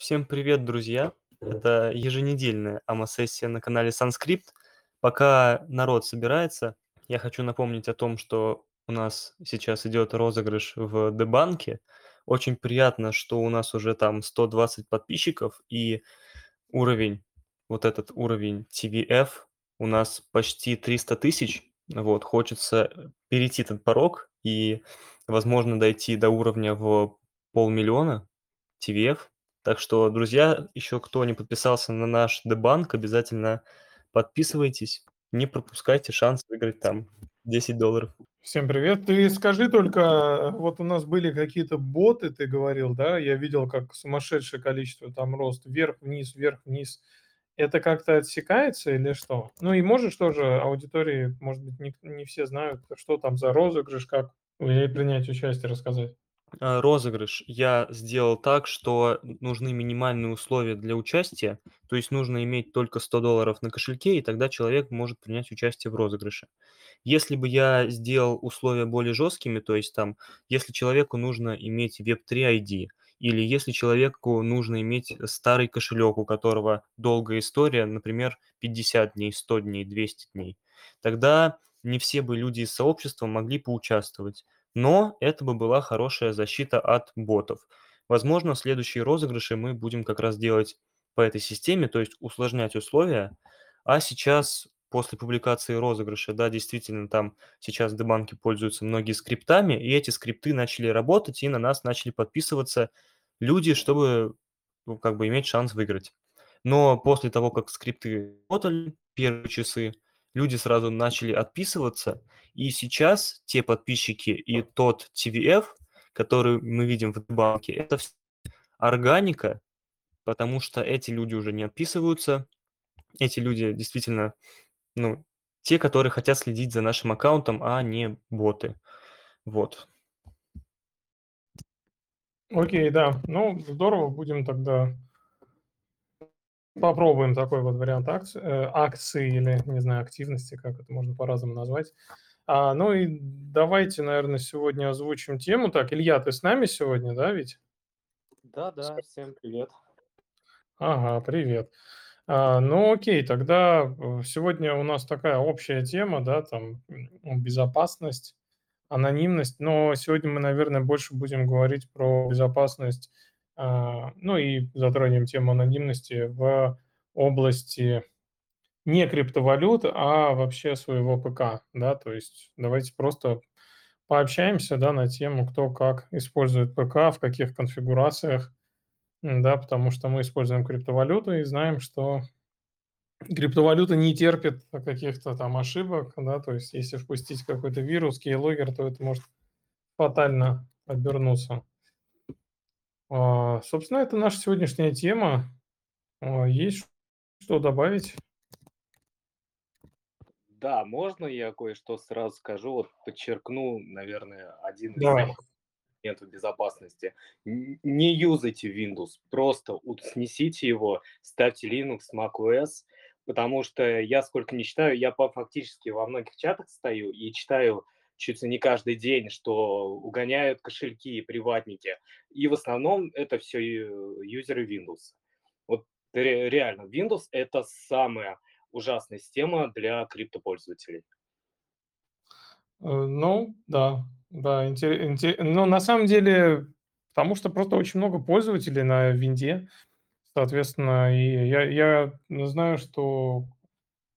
Всем привет, друзья! Это еженедельная АМА-сессия на канале Санскрипт. Пока народ собирается, я хочу напомнить о том, что у нас сейчас идет розыгрыш в Дебанке. Очень приятно, что у нас уже там 120 подписчиков и уровень, вот этот уровень TVF у нас почти 300 тысяч. Вот, хочется перейти этот порог и, возможно, дойти до уровня в полмиллиона TVF. Так что, друзья, еще кто не подписался на наш Дебанк, обязательно подписывайтесь, не пропускайте шанс выиграть там 10 долларов. Всем привет. Ты скажи только, вот у нас были какие-то боты, ты говорил, да? Я видел, как сумасшедшее количество там рост вверх-вниз, вверх-вниз. Это как-то отсекается или что? Ну и можешь тоже аудитории, может быть, не, не все знают, что там за розыгрыш, как или принять участие, рассказать. А, розыгрыш я сделал так, что нужны минимальные условия для участия, то есть нужно иметь только 100 долларов на кошельке, и тогда человек может принять участие в розыгрыше. Если бы я сделал условия более жесткими, то есть там, если человеку нужно иметь Web3 ID, или если человеку нужно иметь старый кошелек, у которого долгая история, например, 50 дней, 100 дней, 200 дней, тогда не все бы люди из сообщества могли поучаствовать но это бы была хорошая защита от ботов. Возможно, следующие розыгрыши мы будем как раз делать по этой системе, то есть усложнять условия. А сейчас, после публикации розыгрыша, да, действительно, там сейчас дебанки пользуются многие скриптами, и эти скрипты начали работать, и на нас начали подписываться люди, чтобы ну, как бы иметь шанс выиграть. Но после того, как скрипты работали первые часы, люди сразу начали отписываться, и сейчас те подписчики и тот TVF, который мы видим в банке, это органика, потому что эти люди уже не отписываются, эти люди действительно, ну, те, которые хотят следить за нашим аккаунтом, а не боты. Вот. Окей, да. Ну, здорово, будем тогда Попробуем такой вот вариант акции, э, акции или, не знаю, активности, как это можно по-разному назвать. А, ну и давайте, наверное, сегодня озвучим тему. Так, Илья, ты с нами сегодня, да, ведь? Да, да, всем привет. Ага, привет. А, ну окей, тогда э, сегодня у нас такая общая тема, да, там безопасность, анонимность, но сегодня мы, наверное, больше будем говорить про безопасность ну и затронем тему анонимности в области не криптовалют, а вообще своего ПК, да, то есть давайте просто пообщаемся, да, на тему, кто как использует ПК, в каких конфигурациях, да, потому что мы используем криптовалюту и знаем, что криптовалюта не терпит каких-то там ошибок, да, то есть если впустить какой-то вирус, кейлогер, то это может фатально обернуться. А, собственно, это наша сегодняшняя тема. А, есть что добавить? Да, можно я кое-что сразу скажу, вот подчеркну, наверное, один из Давай. моментов безопасности. Не юзайте Windows, просто снесите его, ставьте Linux, macOS, потому что я сколько не читаю, я по фактически во многих чатах стою и читаю чуть ли не каждый день, что угоняют кошельки и приватники. И в основном это все юзеры Windows. Вот реально, Windows – это самая ужасная система для криптопользователей. Э, ну, да, да, интерес, но на самом деле, потому что просто очень много пользователей на винде, соответственно, и я, я знаю, что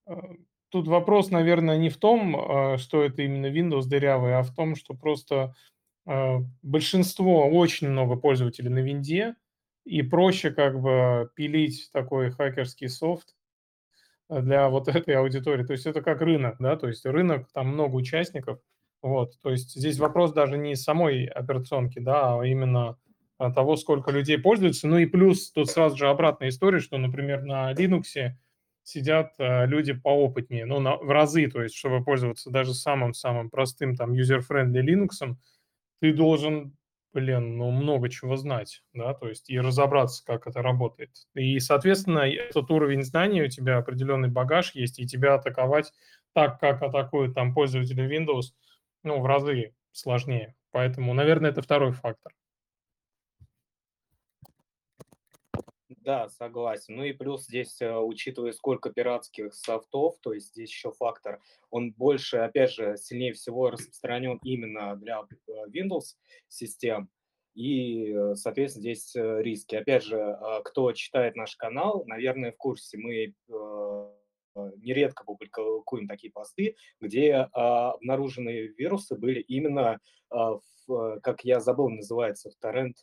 э, тут вопрос, наверное, не в том, а, что это именно Windows дырявый, а в том, что просто а, большинство, очень много пользователей на винде, и проще как бы пилить такой хакерский софт для вот этой аудитории. То есть это как рынок, да, то есть рынок, там много участников, вот, то есть здесь вопрос даже не самой операционки, да, а именно того, сколько людей пользуются. Ну и плюс тут сразу же обратная история, что, например, на Linux сидят э, люди поопытнее, ну, на, в разы, то есть, чтобы пользоваться даже самым-самым простым, там, user-friendly Linux, ты должен, блин, ну, много чего знать, да, то есть, и разобраться, как это работает. И, соответственно, этот уровень знаний, у тебя определенный багаж есть, и тебя атаковать так, как атакуют там пользователи Windows, ну, в разы сложнее. Поэтому, наверное, это второй фактор. Да, согласен. Ну и плюс здесь, э, учитывая, сколько пиратских софтов, то есть здесь еще фактор, он больше, опять же, сильнее всего распространен именно для э, Windows систем. И, э, соответственно, здесь риски. Опять же, а, кто читает наш канал, наверное, в курсе, мы нередко публикуем такие посты, где а, обнаруженные вирусы были именно, а, в, как я забыл, называется, в торрент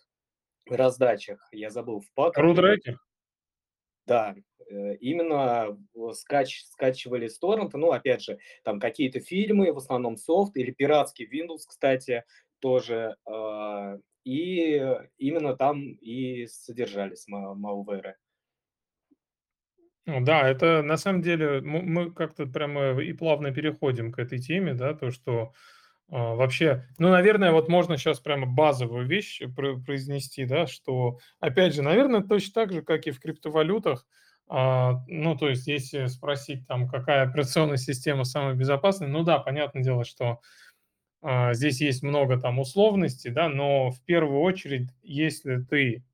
раздачах. Я забыл, в паках. Рутрекер? Да, э, именно скач, скачивали с торрента, ну, опять же, там какие-то фильмы, в основном софт, или пиратский Windows, кстати, тоже, э, и именно там и содержались malware. Ну да, это на самом деле мы, как-то прямо и плавно переходим к этой теме, да, то, что а, вообще, ну, наверное, вот можно сейчас прямо базовую вещь произнести, да, что, опять же, наверное, точно так же, как и в криптовалютах, а, ну, то есть, если спросить там, какая операционная система самая безопасная, ну да, понятное дело, что а, здесь есть много там условностей, да, но в первую очередь, если ты,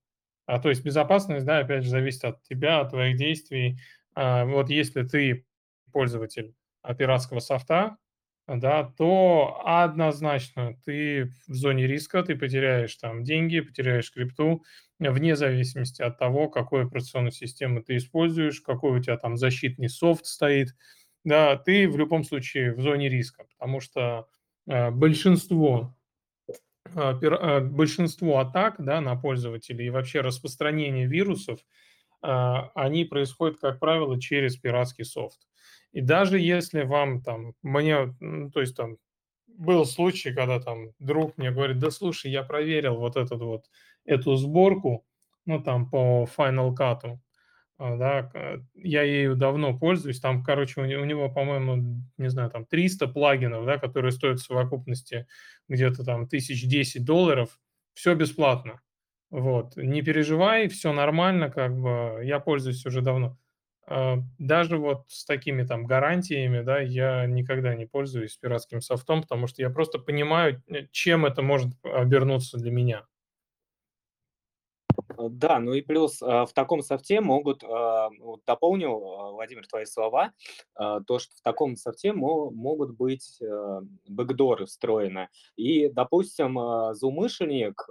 а, то есть безопасность, да, опять же, зависит от тебя, от твоих действий. А, вот если ты пользователь пиратского софта, да, то однозначно ты в зоне риска, ты потеряешь там деньги, потеряешь крипту, вне зависимости от того, какую операционную систему ты используешь, какой у тебя там защитный софт стоит, да, ты в любом случае в зоне риска, потому что э, большинство э, э, большинство атак да, на пользователей и вообще распространение вирусов, э, они происходят, как правило, через пиратский софт. И даже если вам там, мне, ну, то есть там был случай, когда там друг мне говорит, да слушай, я проверил вот этот вот, эту сборку, ну там по Final Cut, а, да, я ею давно пользуюсь, там, короче, у него, у него по-моему, не знаю, там 300 плагинов, да, которые стоят в совокупности где-то там 1010 долларов, все бесплатно, вот, не переживай, все нормально, как бы, я пользуюсь уже давно. А, даже вот с такими там гарантиями, да, я никогда не пользуюсь пиратским софтом, потому что я просто понимаю, э, чем это может обернуться для меня. Э, да, ну и плюс а, в таком софте могут, а, вот дополню, Владимир, твои слова, то, что в таком софте могут быть э, бэкдоры встроены. И, допустим, злоумышленник,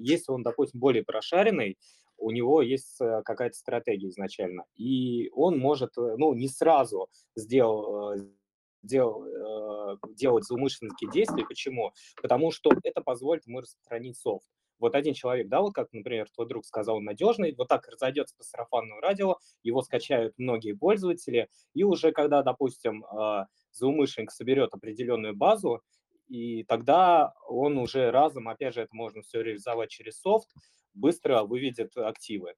если он, допустим, более прошаренный, у него есть э, какая-то стратегия изначально, и он может, э, ну, не сразу сделал, э, дел, делать злоумышленнические действия. Почему? Потому что это позволит ему распространить софт. Вот один человек, да, вот как, например, твой друг сказал, надежный, вот так разойдется по сарафанному радио, его скачают многие пользователи, и уже когда, допустим, злоумышленник соберет определенную базу, и тогда он уже разом, опять же, это можно все реализовать через софт, быстро выведет активы.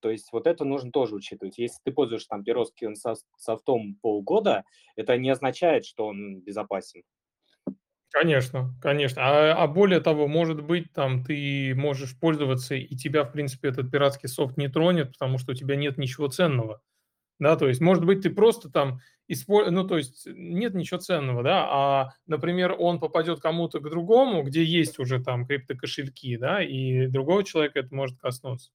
То есть вот это нужно тоже учитывать. Если ты пользуешься там пирожским софтом полгода, это не означает, что он безопасен. Конечно, конечно. А, а более того, может быть, там ты можешь пользоваться, и тебя, в принципе, этот пиратский софт не тронет, потому что у тебя нет ничего ценного. Да, то есть, может быть, ты просто там используешь, ну, то есть, нет ничего ценного, да, а, например, он попадет кому-то к другому, где есть уже там криптокошельки, да, и другого человека это может коснуться.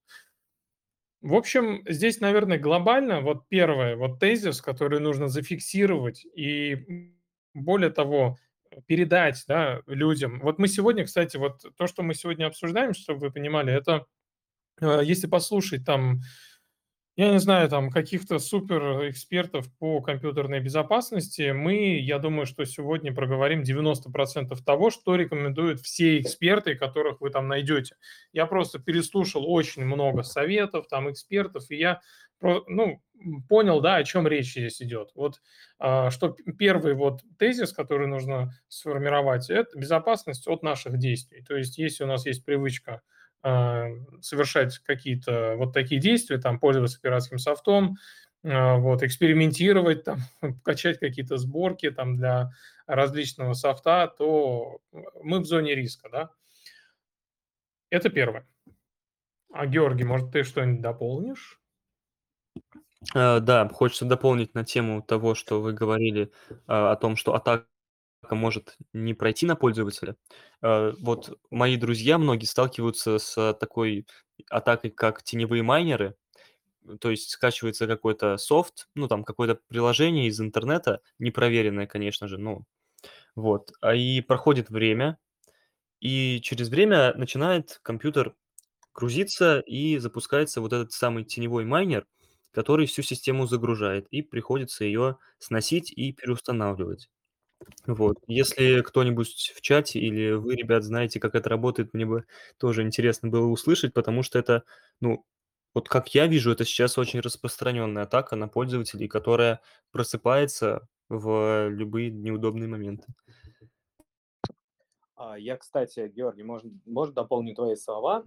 В общем, здесь, наверное, глобально, вот первое, вот тезис, который нужно зафиксировать и, более того, передать, да, людям. Вот мы сегодня, кстати, вот то, что мы сегодня обсуждаем, чтобы вы понимали, это, э, если послушать там я не знаю, там каких-то супер экспертов по компьютерной безопасности. Мы, я думаю, что сегодня проговорим 90% того, что рекомендуют все эксперты, которых вы там найдете. Я просто переслушал очень много советов, там экспертов, и я ну, понял, да, о чем речь здесь идет. Вот а, что первый вот тезис, который нужно сформировать, это безопасность от наших действий. То есть, если у нас есть привычка совершать какие-то вот такие действия, там, пользоваться пиратским софтом, а, вот, экспериментировать, там, качать какие-то сборки там для различного софта, то мы в зоне риска, да. Это первое. А, Георгий, может, ты что-нибудь дополнишь? Э, да, хочется дополнить на тему того, что вы говорили, а, о том, что атака может не пройти на пользователя. Э, вот мои друзья многие сталкиваются с такой атакой, как теневые майнеры. то есть скачивается какой-то софт, ну, там какое-то приложение из интернета, непроверенное, конечно же, ну, вот. А, и проходит время, и через время начинает компьютер грузиться, и запускается вот этот самый теневой майнер, который всю систему загружает, и приходится ее сносить и переустанавливать. Вот. Если кто-нибудь в чате или вы, ребят, знаете, как это работает, мне бы тоже интересно было услышать, потому что это, ну, вот как я вижу, это сейчас очень распространенная атака на пользователей, которая просыпается в любые неудобные моменты. А, я, кстати, Георгий, может, может дополню твои слова.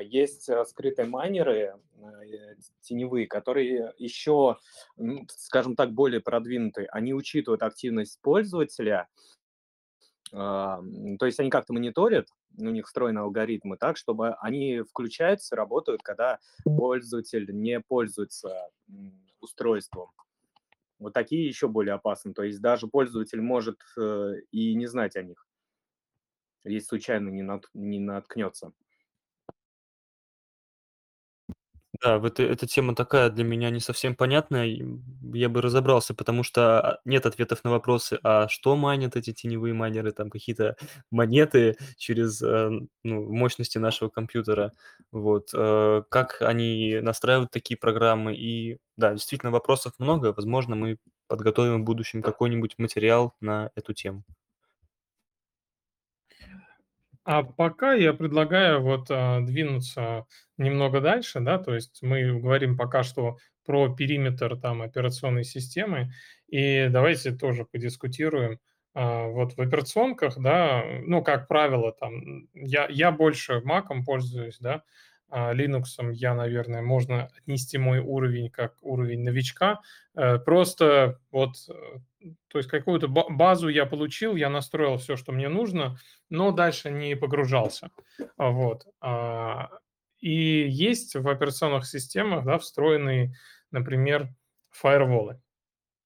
Есть э, скрытые майнеры э, теневые, которые еще, скажем так, более продвинутые. Они учитывают активность пользователя, а, то есть они как-то мониторят, у них встроены алгоритмы так, чтобы они включаются, работают, когда пользователь не пользуется устройством. Вот такие еще более опасны. То есть даже пользователь может э, и не знать о них если случайно не, нат, не наткнется. Да, в этой эта тема такая для меня не совсем понятная, я бы разобрался, потому что, нет ответов на вопросы: а что майнят эти теневые майнеры, там какие-то монеты через, э, ну, мощности нашего компьютера, вот, э, как они настраивают такие программы. И да, действительно, вопросов много. Возможно, мы подготовим в будущем какой-нибудь материал на эту тему. А пока я предлагаю вот, а, двинуться немного дальше, да, то есть мы говорим пока что про периметр там операционной системы, и давайте тоже подискутируем. А, вот в операционках, да, ну, как правило, там, я я больше маком пользуюсь, да, а, "Линуксом" я, наверное, можно отнести мой уровень как уровень новичка. Э, просто вот, э, то есть какую-то ба базу я получил, я настроил все, что мне нужно, но дальше не погружался. А, вот. А, и есть в операционных системах, да, встроенные, например, фаерволы.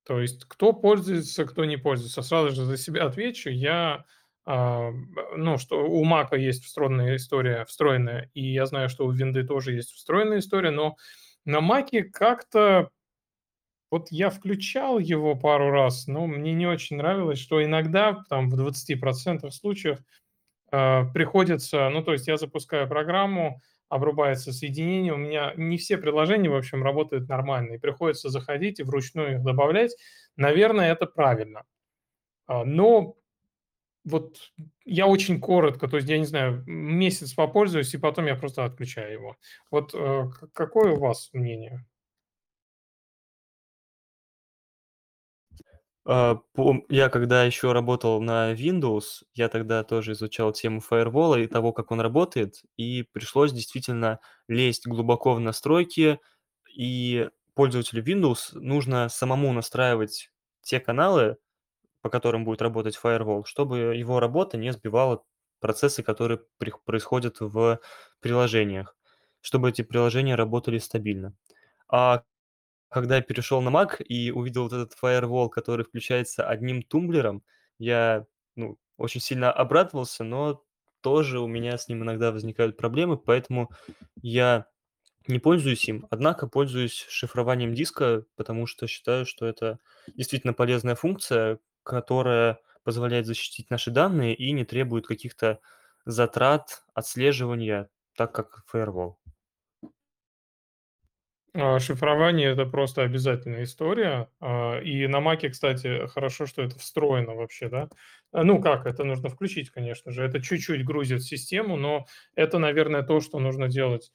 То есть кто пользуется, кто не пользуется. Сразу же за себя отвечу. Я, ну, что у Мака есть встроенная история, встроенная, и я знаю, что у Винды тоже есть встроенная история, но на Маке как-то вот я включал его пару раз, но мне не очень нравилось, что иногда, там, в 20% случаев, э, приходится, ну, то есть я запускаю программу, обрубается соединение, у меня не все приложения, в общем, работают нормально, и приходится заходить и вручную их добавлять. Наверное, это правильно. А, но вот я очень коротко, то есть я не знаю, месяц попользуюсь, и потом я просто отключаю его. Вот э, какое у вас мнение? А, я когда еще работал на Windows, я тогда тоже изучал тему фаервола и того, как он работает, и пришлось действительно лезть глубоко в настройки. И пользователю Windows нужно самому настраивать те каналы, по которым будет работать фаервол, чтобы его работа не сбивала процессы, которые прих происходят в приложениях, чтобы эти приложения работали стабильно. А когда я перешел на Mac и увидел вот этот фаервол, который включается одним тумблером, я, ну, очень сильно обрадовался, но тоже у меня с ним иногда возникают проблемы, поэтому я не пользуюсь им. Однако пользуюсь шифрованием диска, потому что считаю, что это действительно полезная функция, которая позволяет защитить наши данные и не требует каких-то затрат отслеживания, так как фаервол. А, шифрование- это просто обязательная история. А, и на "Маке", кстати, хорошо, что это встроено вообще, да. А, ну как, это нужно включить, конечно же. Это чуть-чуть грузит систему, но это, наверное, то, что нужно делать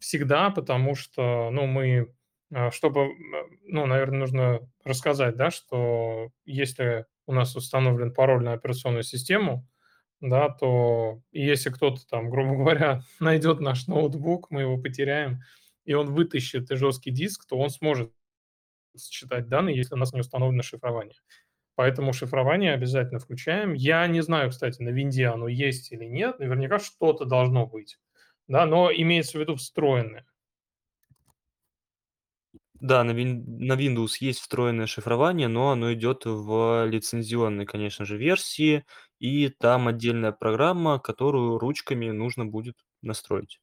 всегда, потому что, ну, мы, чтобы, ну, наверное, нужно рассказать, да, что если у нас установлен пароль на операционную систему, да, то если кто-то там, грубо говоря, найдет наш ноутбук, мы его потеряем, и он вытащит жесткий диск, то он сможет считать данные, если у нас не установлено шифрование. Поэтому шифрование обязательно включаем. Я не знаю, кстати, на винде оно есть или нет. Наверняка что-то должно быть, да, но имеется в виду встроенное. Да, на, вин на Windows есть встроенное шифрование, но оно идет в лицензионной, конечно же, версии, и там отдельная программа, которую ручками нужно будет настроить.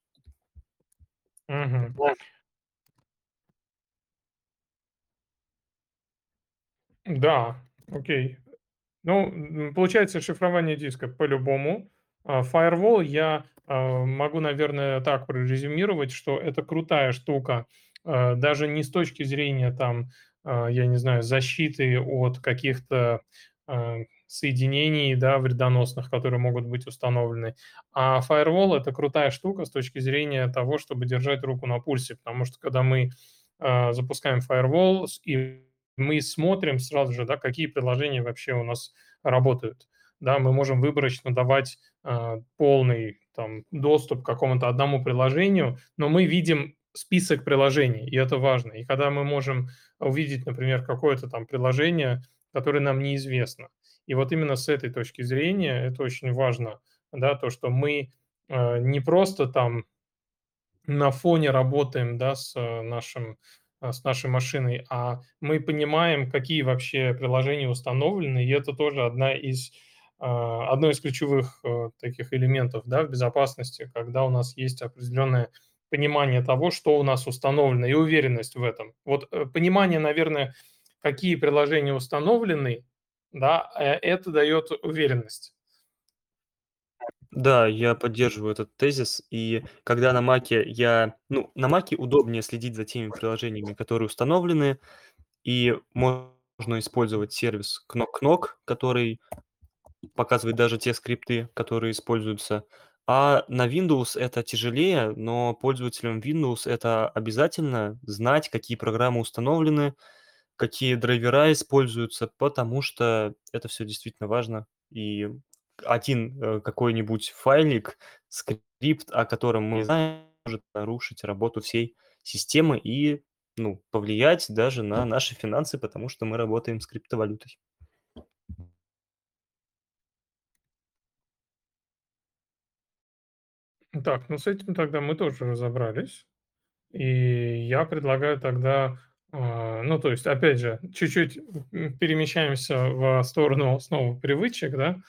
Угу. Да. Окей. Ну, получается шифрование диска по-любому. А, Firewall я а, могу, наверное, так прорезюмировать, что это крутая штука даже не с точки зрения там, а, я не знаю, защиты от каких-то, а, соединений, да, вредоносных, которые могут быть установлены. А Firewall- это крутая штука с точки зрения того, чтобы держать руку на пульсе. Потому что когда мы, запускаем с и мы смотрим сразу же, да, какие приложения вообще у нас работают. Да, мы можем выборочно давать, а, полный там доступ к какому-то одному приложению, но мы видим список приложений, и это важно. И когда мы можем увидеть, например, какое-то там приложение, которое нам неизвестно. И вот именно с этой точки зрения это очень важно, да, то, что мы, а, не просто там на фоне работаем, да, с э, нашим, а, с нашей машиной, а мы понимаем, какие вообще приложения установлены, и это тоже одна из, одно из ключевых, э, таких элементов, да, в безопасности, когда у нас есть определенное понимание того, что у нас установлено, и уверенность в этом. Вот, э, понимание, наверное, какие приложения установлены, да, э, это дает уверенность. Да, я поддерживаю этот тезис. И когда на маке я ну, на маке удобнее следить за теми приложениями, которые установлены, и можно использовать сервис Knock Knock, который показывает даже те скрипты, которые используются. А на Windows это тяжелее, но пользователям Windows это обязательно знать, какие программы установлены, какие драйвера используются, потому что это все действительно важно. И один, э, какой-нибудь файлик, скрипт, о котором мы знаем, может нарушить работу всей системы и, ну, повлиять даже на наши финансы, потому что мы работаем с криптовалютой. Так, ну с этим тогда мы тоже разобрались. И я предлагаю тогда, а, ну, то есть, опять же, чуть-чуть перемещаемся в сторону снова привычек, да,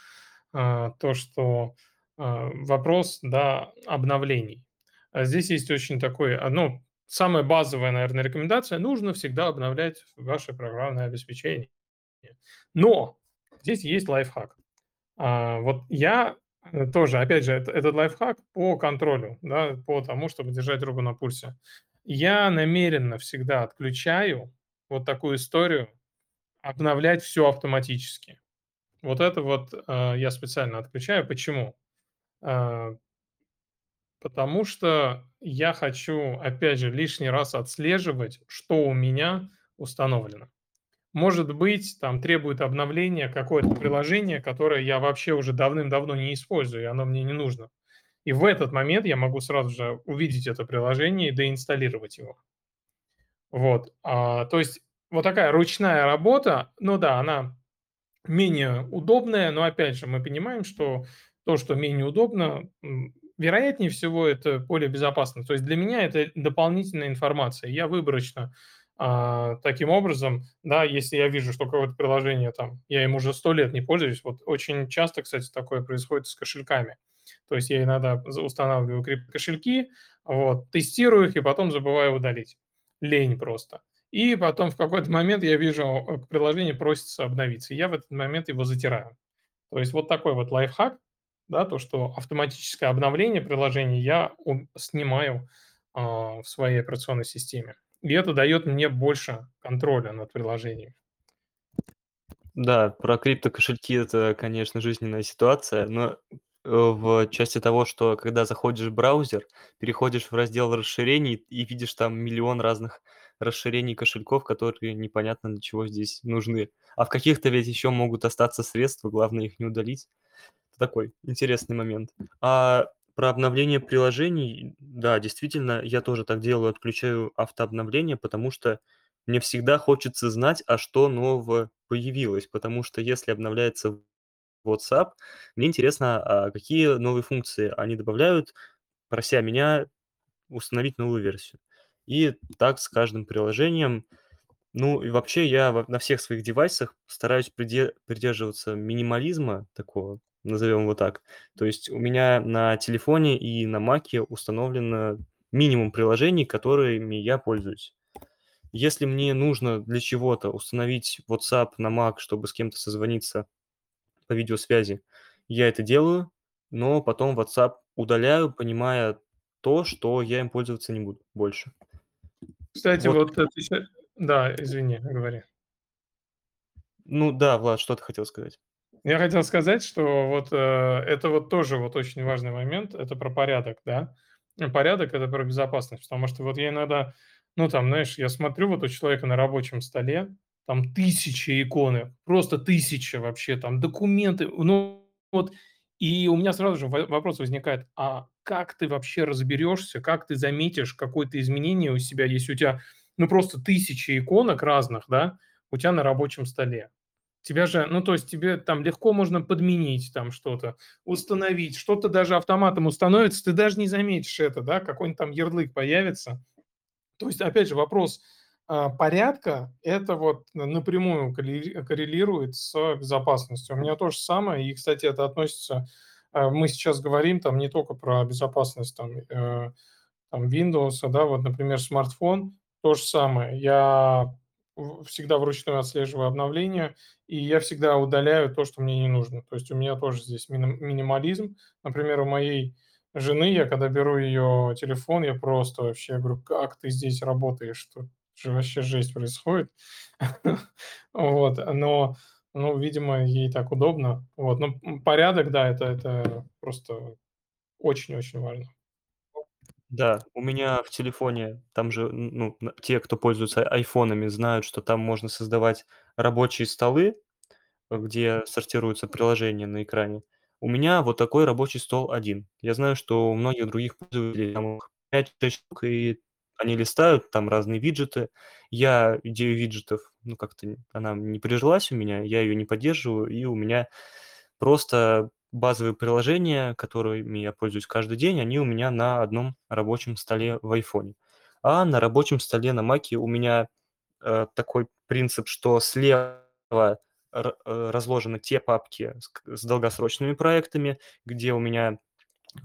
а, то, что а, вопрос, да, обновлений. Здесь есть очень такой, а, ну, самая базовая, наверное, рекомендация, нужно всегда обновлять ваше программное обеспечение. Но здесь есть лайфхак. Вот я тоже, опять же, это, этот лайфхак по контролю, да, по тому, чтобы держать руку на пульсе. Я намеренно всегда отключаю вот такую историю, обновлять все автоматически. Вот это вот э, я специально отключаю. Почему? А, потому что я хочу, опять же, лишний раз отслеживать, что у меня установлено. Может быть, там требует обновления какое-то приложение, которое я вообще уже давным-давно не использую, и оно мне не нужно. И в этот момент я могу сразу же увидеть это приложение и доинсталлировать его. Вот. А, то есть вот такая ручная работа, ну да, она менее удобная, но опять же мы понимаем, что то, что менее удобно, вероятнее всего это более безопасно. То есть для меня это дополнительная информация. Я выборочно а, таким образом, да, если я вижу, что какое-то приложение там, я им уже сто лет не пользуюсь, вот очень часто, кстати, такое происходит с кошельками. То есть я иногда устанавливаю крипто-кошельки, вот, тестирую их и потом забываю удалить. Лень просто. И потом в какой-то момент я вижу, э, приложение просится обновиться, я в этот момент его затираю. То есть вот такой вот лайфхак, да, то, что автоматическое обновление приложения я снимаю а, в своей операционной системе. И это дает мне больше контроля над приложением. Да, про криптокошельки- это, конечно, жизненная ситуация, но, э, в части того, что когда заходишь в браузер, переходишь в раздел расширений и видишь там миллион разных расширений кошельков, которые непонятно для чего здесь нужны. А в каких-то ведь еще могут остаться средства, главное их не удалить. Такой интересный момент. А про обновление приложений, да, действительно, я тоже так делаю, отключаю автообновление, потому что мне всегда хочется знать, а что нового появилось. Потому что если обновляется WhatsApp, мне интересно, а какие новые функции они добавляют, прося меня установить новую версию. И так с каждым приложением. Ну и вообще я на всех своих девайсах стараюсь приде придерживаться минимализма такого, назовем его так. То есть у меня на телефоне и на маке установлено минимум приложений, которыми я пользуюсь. Если мне нужно для чего-то установить WhatsApp на Mac, чтобы с кем-то созвониться по видеосвязи, я это делаю, но потом WhatsApp удаляю, понимая то, что я им пользоваться не буду больше. Кстати, Вот. вот ещё Да, извини, говори. Ну да, Влад, что ты хотел сказать? Я хотел сказать, что вот, э, это вот тоже вот очень важный момент. Это про порядок, да. Ну, порядок- это про безопасность. Потому что вот я иногда, ну, там, знаешь, я смотрю вот у человека на рабочем столе, там тысячи иконок, просто тысяча вообще, там документы. Ну, вот, и у меня сразу же во вопрос возникает: а как ты вообще разберешься, как ты заметишь какое-то изменение у себя, если у тя, ну, просто тысячи иконок разных, да, у тя на рабочем столе? Тебя же, ну, то есть тебе там легко можно подменить там что-то, установить, что-то даже автоматом установится, ты даже не заметишь это, да, какой-нибудь там ярлык появится. То есть, опять же, вопрос, а, порядка- это вот напрямую коррели коррелирует с безопасностью. У меня то же самое. И, кстати, это относится, а, мы сейчас говорим там не только про безопасность там, э, там Windows, да, вот, например, смартфон- то же самое. Я всегда вручную отслеживаю обновления, и я всегда удаляю то, что мне не нужно. То есть у меня тоже здесь миним минимализм. Например, у моей жены, я когда беру ее телефон, я просто вообще говорю: "Как ты здесь работаешь? Тут же вообще жесть происходит". Вот, но, ну, видимо, ей так удобно. Вот, ну, м, порядок, да, это это просто очень-очень важно. Да, у меня в телефоне, там же, н ну, те, кто пользуется айфонами, знают, что там можно создавать рабочие столы, где сортируются приложения на экране. У меня вот такой рабочий стол 1. Я знаю, что у многих других пользователей там их 5-6 штук, и они листают, там разные виджеты. Я идею виджетов, ну, как-то н она не прижилась у меня, я ее не поддерживаю, и у меня просто базовые приложения, которыми я пользуюсь каждый день, они у меня на одном рабочем столе в айфоне. А на рабочем столе на маке у меня, э, такой принцип, что слева р э, разложены те папки с с долгосрочными проектами, где у меня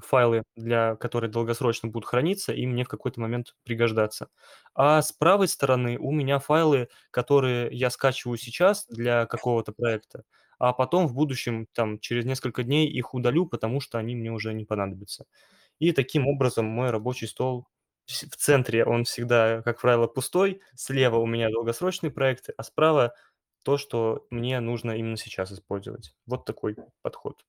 файлы, для которые долгосрочно будут храниться и мне в какой-то момент пригождаться. А с правой стороны у меня файлы, которые я скачиваю сейчас для какого-то проекта, а потом в будущем, там, через несколько дней их удалю, потому что они мне уже не понадобятся. И таким образом мой рабочий стол в центре, он всегда, как правило, пустой, слева у меня долгосрочные проекты, а справа то, что мне нужно именно сейчас использовать. Вот такой подход.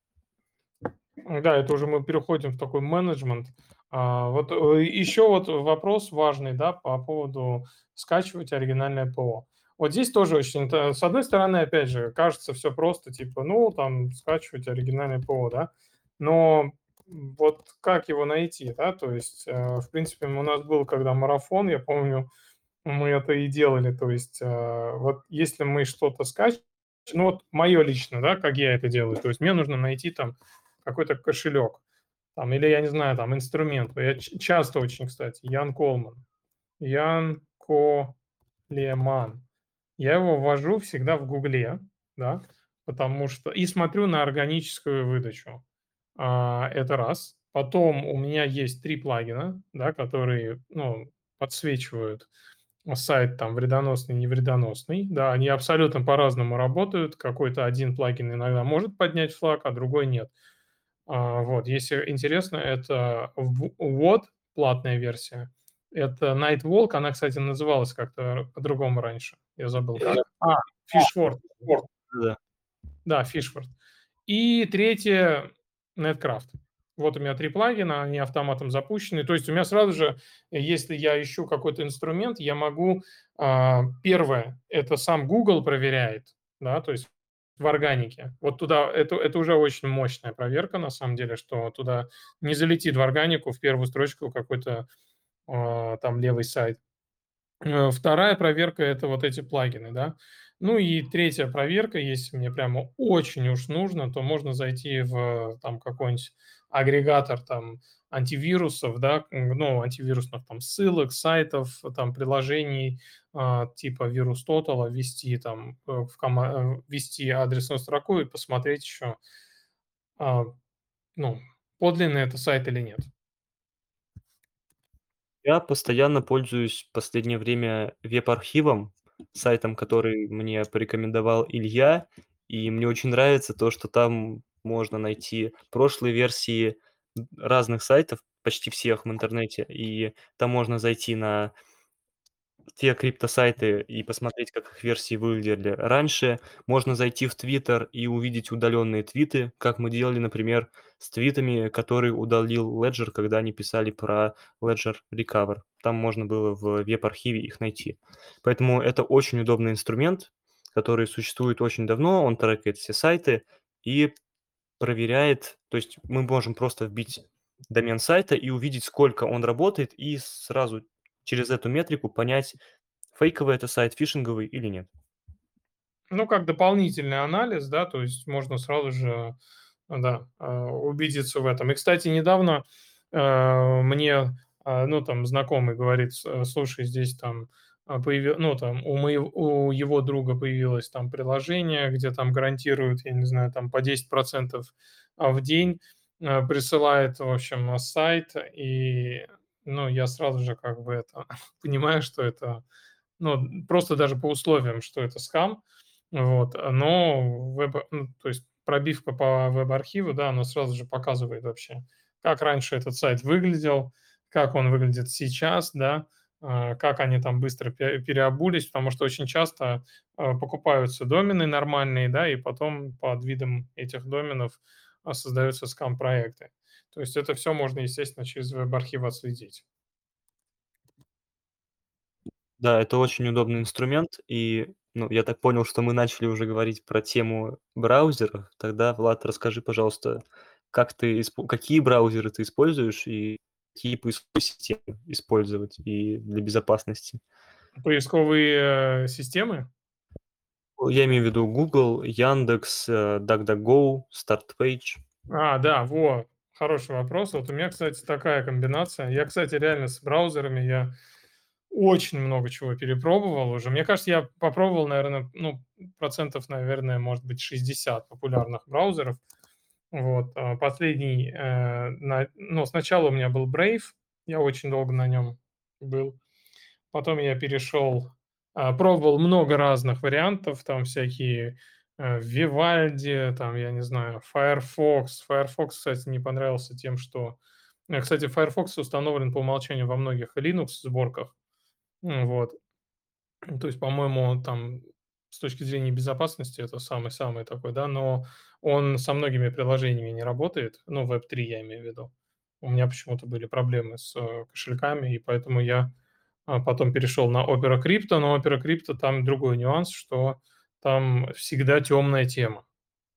Да, это уже мы переходим в такой менеджмент. А, вот, э, еще вот вопрос важный, да, по поводу скачивать оригинальное ПО. Вот здесь тоже очень с одной стороны, опять же, кажется всё просто, типа, ну, там, скачивать оригинальное ПО, да, но, вот как его найти, да? То есть, э, в принципе, у нас был когда марафон, я помню, мы это и делали. То есть, э, вот если мы что-то скачиваем, ну, вот мое лично, да, как я это делаю, то есть мне нужно найти там какой-то кошелек, там, или, я не знаю, там, инструмент. Я часто очень, кстати, Ян Колман, Ян Ко-ле-ман. Я его ввожу всегда в "Гугле", да, потому что и смотрю на органическую выдачу. А, это раз. Потом у меня есть 3 плагина, да, которые, ну, подсвечивают сайт там вредоносный, невредоносный. Да, они абсолютно по-разному работают. Какой-то один плагин иногда может поднять флаг, а другой нет. А, вот, если интересно, это вот платная версия. Это Nightwalk. Она, кстати, называлась как-то по-другому раньше. Я забыл как. А, Fishword. Да. Да, Fishword. И 3 Netcraft. Вот у меня 3 плагина, они автоматом запущены. То есть у меня сразу же, если я ищу какой-то инструмент, я могу, а, 1- это сам "Гугл" проверяет, да, то есть в органике. Вот туда это это уже очень мощная проверка на самом деле, что туда не залетит в органику, в первую строчку какой-то, а, там левый сайт. Э, 2 проверка- это вот эти плагины, да. Ну и 3 проверка, если мне прямо очень уж нужно, то можно зайти в там какой-нибудь агрегатор там антивирусов, да, ну, антивирусных там ссылок, сайтов, там приложений, а, типа VirusTotal, ввести там, э, в кома э, ввести адресную строку и посмотреть еще, а, ну, подлинный это сайт или нет. Я постоянно пользуюсь последнее время веб-архивом, сайтом, который мне порекомендовал Илья. И мне очень нравится то, что там можно найти прошлые версии разных сайтов, почти всех в интернете. И там можно зайти на те криптосайты и посмотреть, как их версии выглядели раньше. Можно зайти в Твиттер и увидеть удаленные твиты, как мы делали, например, с твитами, которые удалил Ledger, когда они писали про Ledger Recover. Там можно было в веб-архиве их найти. Поэтому это очень удобный инструмент, который существует очень давно, он трекает все сайты и проверяет, то есть мы можем просто вбить домен сайта и увидеть, сколько он работает, и сразу через эту метрику понять, фейковый это сайт, фишинговый или нет. Ну, как дополнительный анализ, да, то есть можно сразу же, да, а, убедиться в этом. И, кстати, недавно э, мне, а, ну, там, знакомый говорит, с- слушай, здесь там появилось, ну, там, у, моего, у его друга появилось там приложение, где там гарантируют, я не знаю, там по 10% в день, э, присылает, в общем, на сайт, и, ну, я сразу же как бы это понимаю, что это, ну, просто даже по условиям, что это скам, вот, а, но веб ну, то есть пробивка по веб-архиву, да, она сразу же показывает вообще, как раньше этот сайт выглядел, как он выглядит сейчас, да, а, как они там быстро пе переобулись, потому что очень часто, а, покупаются домены нормальные, да, и потом под видом этих доменов, создаются скам-проекты. То есть это все можно, естественно, через веб-архив отследить. Да, это очень удобный инструмент. И, ну, я так понял, что мы начали уже говорить про тему браузеров. Тогда, Влад, расскажи, пожалуйста, как ты какие браузеры ты используешь и какие поисковые системы использовать и для безопасности? Поисковые, э, системы? Я имею в виду Google, Яндекс, э, DuckDuckGo, StartPage. А, да, во, хороший вопрос. Вот у меня, кстати, такая комбинация. Я, кстати, реально с браузерами я очень много чего перепробовал уже. Мне кажется, я попробовал, наверное, ну, процентов, наверное, может быть, 60 популярных браузеров. Вот. а Последний, э, на- ну, сначала у меня был Brave, я очень долго на нем был. Потом я перешел, а, пробовал много разных вариантов, там всякие э, Vivaldi, там, я не знаю, Firefox. Firefox, кстати, не понравился тем, что... э, Кстати, Firefox установлен по умолчанию во многих Linux сборках. Вот. То есть, по-моему, там с точки зрения безопасности это самый-самый такой, да, но он со многими приложениями не работает, ну, Web3 я имею в виду. У меня почему-то были проблемы с э, кошельками, и поэтому я а, потом перешел на Opera Crypto, но Opera Crypto там другой нюанс, что там всегда темная тема.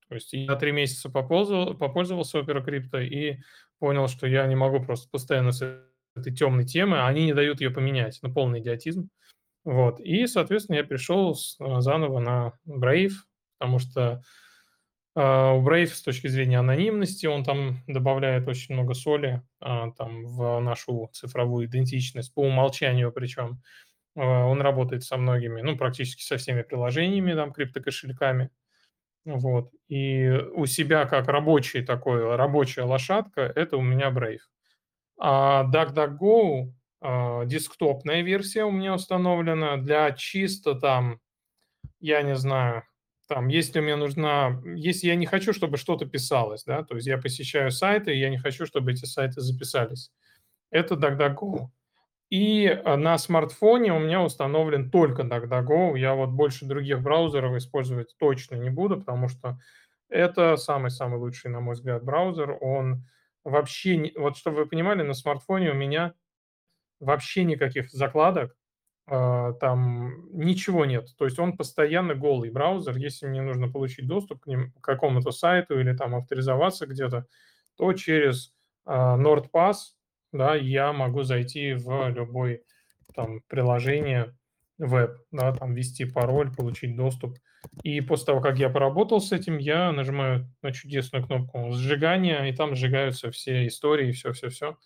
То есть я три месяца попользовал, попользовался Opera Crypto и понял, что я не могу просто постоянно с этой темной темы, а они не дают ее поменять. Ну, полный идиотизм. Вот. И, соответственно, я перешел с- а, заново на Brave, потому что а, у Brave с точки зрения анонимности он там добавляет очень много соли а, там в нашу цифровую идентичность, по умолчанию причем. Он работает со многими, ну, практически со всеми приложениями, там, криптокошельками. Вот. И у себя как рабочий такой, рабочая лошадка, это у меня Brave. А DuckDuckGo, а, десктопная версия у меня установлена для чисто там, я не знаю, там, если мне нужна, если я не хочу, чтобы что-то писалось, да, то есть я посещаю сайты, и я не хочу, чтобы эти сайты записались. Это DuckDuckGo. И а, на смартфоне у меня установлен только DuckDuckGo. Я вот больше других браузеров использовать точно не буду, потому что это самый-самый лучший, на мой взгляд, браузер. Он вообще, не, вот чтобы вы понимали, на смартфоне у меня вообще никаких закладок, а, там ничего нет. То есть он постоянно голый браузер. Если мне нужно получить доступ к, ним, к какому-то сайту или там авторизоваться где-то, то через а, NordPass да, я могу зайти в любое там приложение веб, да, там ввести пароль, получить доступ. И после того, как я поработал с этим, я нажимаю на чудесную кнопку сжигания, и там сжигаются все истории, все-все-все.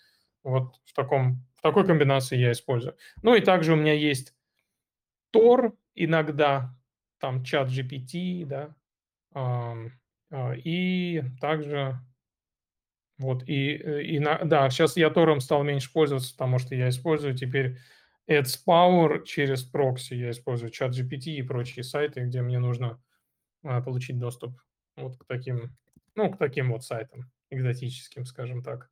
Вот в, таком, в такой комбинации я использую. Ну и также у меня есть Tor иногда, там чат GPT, да, а, и также Вот и, э, и на да, щас я Тором стал меньше пользоваться, потому что я использую теперь AdSpower через прокси. Я использую ChatGPT и прочие сайты, где мне нужно, а, получить доступ вот к таким, ну, к таким вот сайтам экзотическим, скажем так.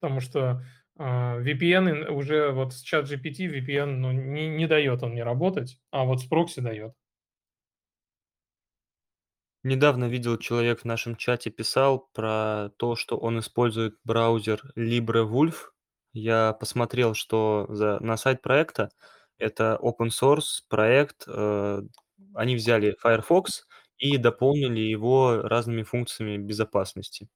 Потому что, а, VPN уже вот с ChatGPT VPN, ну, не не даёт он мне работать, а вот с прокси даёт. Недавно видел, человек в нашем чате писал про то, что он использует браузер LibreWolf. Я посмотрел, что за на сайт проекта. Это open source проект. Э, они взяли Firefox и дополнили его разными функциями безопасности.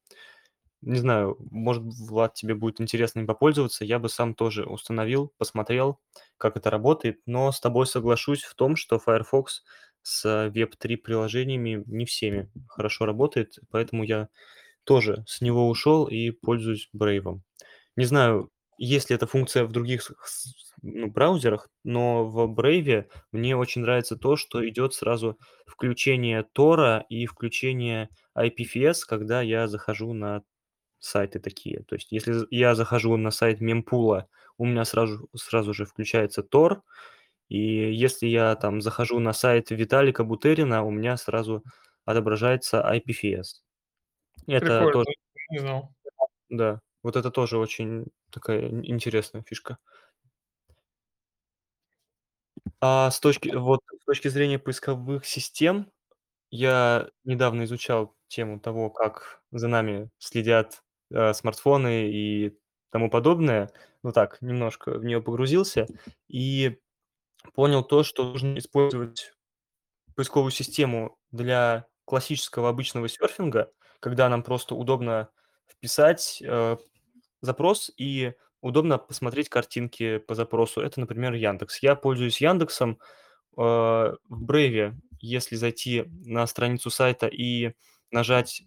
Не знаю, может, Влад, тебе будет интересно им попользоваться. Я бы сам тоже установил, посмотрел, как это работает, но с тобой соглашусь в том, что Firefox с Web3 приложениями не всеми хорошо работает, поэтому я тоже с него ушел и пользуюсь Брейвом. Не знаю, есть ли эта функция в других ну, браузерах, но в Брейве мне очень нравится то, что идет сразу включение Тора и включение IPFS, когда я захожу на сайты такие. То есть если я захожу на сайт мемпула, у меня сразу сразу же включается Тор, и если я там захожу на сайт Виталика Бутерина, у меня сразу отображается IPFS. Это Прикольно, тоже не знал. Да, вот это тоже очень такая ин интересная фишка. А с точки вот с точки зрения поисковых систем, я недавно изучал тему того, как за нами следят, э, смартфоны и тому подобное. Ну так, немножко в неё погрузился и понял то, что нужно использовать поисковую систему для классического обычного серфинга, когда нам просто удобно вписать, э, запрос и удобно посмотреть картинки по запросу. Это, например, "Яндекс". Я пользуюсь "Яндексом". Э, в Брейве, если зайти на страницу сайта и нажать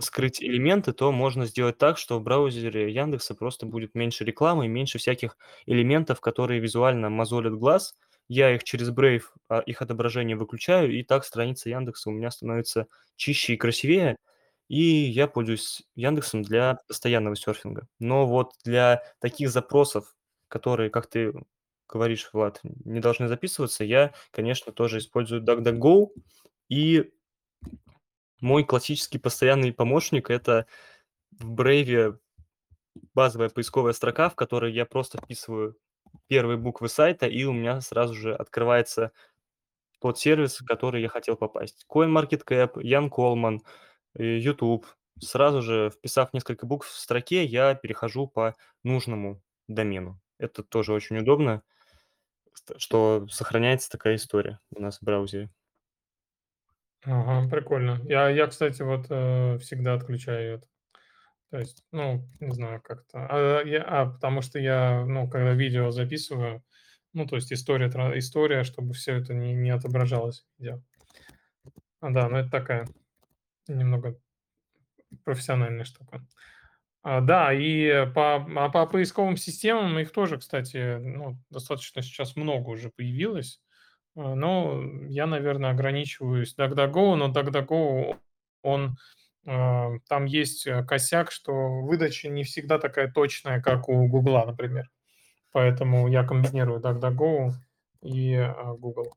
"Скрыть элементы", то можно сделать так, что в браузере "Яндекса" просто будет меньше рекламы меньше всяких элементов, которые визуально мозолят глаз. Я их через Брейв, а, их отображение выключаю, и так страница "Яндекса" у меня становится чище и красивее, и я пользуюсь "Яндексом" для постоянного серфинга. Но вот для таких запросов, которые, как ты говоришь, Влад, не должны записываться, я, конечно, тоже использую DuckDuckGo. И мой классический постоянный помощник- это в Брейве базовая поисковая строка, в которой я просто вписываю первые буквы сайта, и у меня сразу же открывается тот сервис, в который я хотел попасть. CoinMarketCap, Ян Колман, э, "Ютуб". Сразу же, вписав несколько букв в строке, я перехожу по нужному домену. Это тоже очень удобно, что сохраняется такая история у нас в браузере. Ага, прикольно. Я я, кстати, вот, э, всегда отключаю это. То есть, ну, не знаю, как-то. А, я, а, потому что я, ну, когда видео записываю, ну, то есть история история, чтобы всё это не не отображалось видео. А, да, ну, это такая немного профессиональная штука. А, да, и по а по поисковым системам их тоже, кстати, ну, достаточно сейчас много уже появилось. А, но я, наверно, ограничиваюсь DuckDuckGo, но DuckDuckGo, он, там есть, э, косяк, что выдача не всегда такая точная, как у "Гугла", например. Поэтому я комбинирую DuckDuckGo и, а, Google.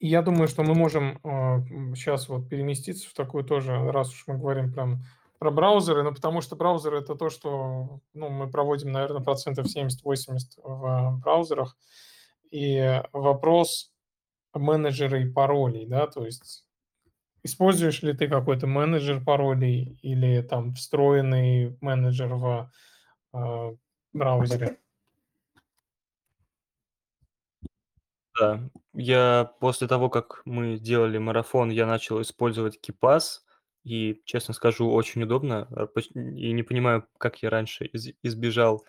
И я думаю, что мы можем, а, м, щас вот переместиться в такую тоже, раз уж мы говорим прям про браузеры, ну, потому что браузеры- это то, что, ну, мы проводим, наверно, процентов 70-80 в браузерах. И вопрос менеджеры паролей, да, то есть используешь ли ты какой-то менеджер паролей или там встроенный менеджер в, а, браузере? Да, я после того, как мы делали марафон, я начал использовать KeePass, и, честно скажу, очень удобно. А, и не понимаю, как я раньше из избежал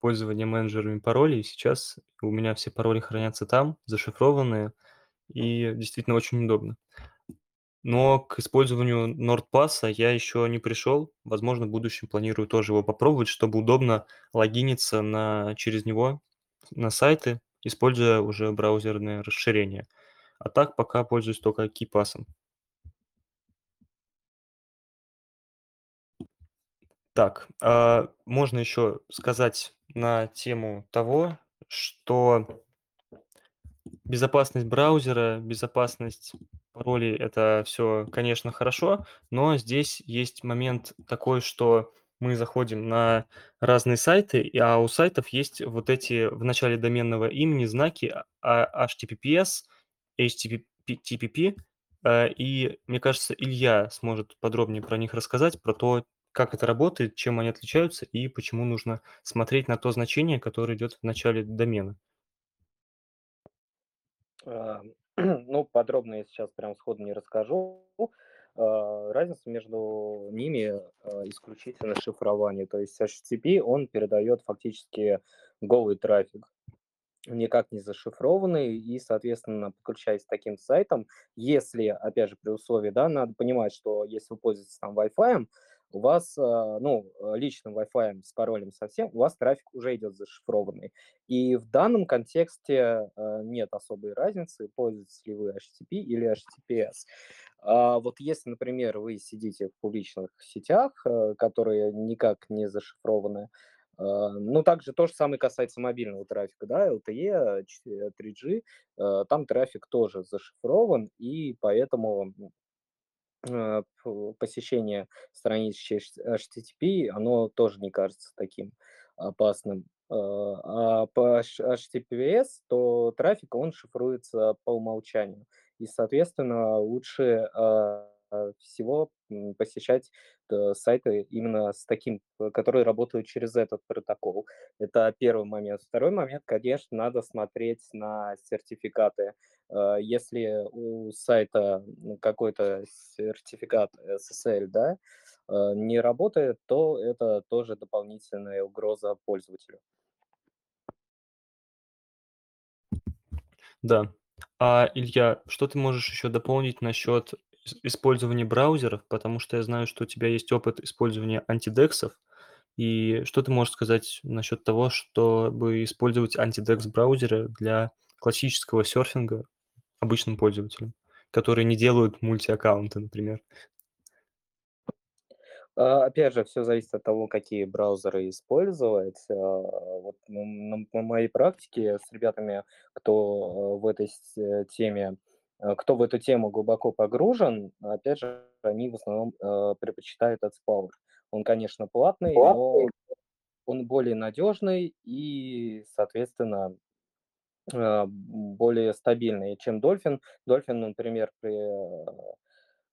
пользования менеджерами паролей. Сейчас у меня все пароли хранятся там, зашифрованные, и действительно очень удобно. Но к использованию "Норд-пасса" я еще не пришел. Возможно, в будущем планирую тоже его попробовать, чтобы удобно логиниться на через него на сайты, используя уже браузерное расширение. А так пока пользуюсь только KeePass'ом. Так, а, можно еще сказать на тему того, что безопасность браузера, безопасность паролей- это всё, конечно, хорошо, но здесь есть момент такой, что мы заходим на разные сайты, а у сайтов есть вот эти в начале доменного имени знаки а HTTPS, HTTP э, и мне кажется, Илья сможет подробнее про них рассказать, про то, как это работает, чем они отличаются и почему нужно смотреть на то значение, которое идет в начале домена. Ну, подробно я сейчас прям сходу не расскажу. А, разница между ними, а, исключительно шифрование. То есть HTTP, он передает фактически голый трафик, никак не зашифрованный, и, соответственно, подключаясь к таким сайтам, если, опять же, при условии, да, надо понимать, что если вы пользуетесь там вай-фаем, у вас, а, ну, личным вай-фаем с паролем совсем, у вас трафик уже идет зашифрованный. И в данном контексте а, нет особой разницы, пользуетесь ли вы HTTP или HTTPS. А вот если, например, вы сидите в публичных сетях, э, которые никак не зашифрованы, ну, также то же самое касается мобильного трафика, да, LTE, 3G, э, там трафик тоже зашифрован, и поэтому э, посещение страниц через HTTP, оно тоже не кажется таким опасным. Э, а по HTTPS, то трафик, он шифруется по умолчанию. И, соответственно, лучше а, всего посещать э, сайты именно с таким, которые работают через этот протокол. Это первый момент. Второй момент, конечно, надо смотреть на сертификаты. Э, если у сайта какой-то сертификат SSL, да, э, не работает, то это тоже дополнительная угроза пользователю. Да. А, Илья, что ты можешь еще дополнить насчет ис использования браузеров? Потому что я знаю, что у тебя есть опыт использования антидексов. И что ты можешь сказать насчет того, чтобы использовать антидекс-браузеры для классического серфинга обычным пользователям, которые не делают мультиаккаунты, например? А, опять же, всё зависит от того, какие браузеры использовать. А, вот на моей практике с ребятами, кто, э, в этой э, теме, кто в эту тему глубоко погружен, опять же, они в основном, э, предпочитают AdSpower. Он, конечно, платный, но он более надежный и, соответственно, а, более стабильный, чем Dolphin. Dolphin, например, при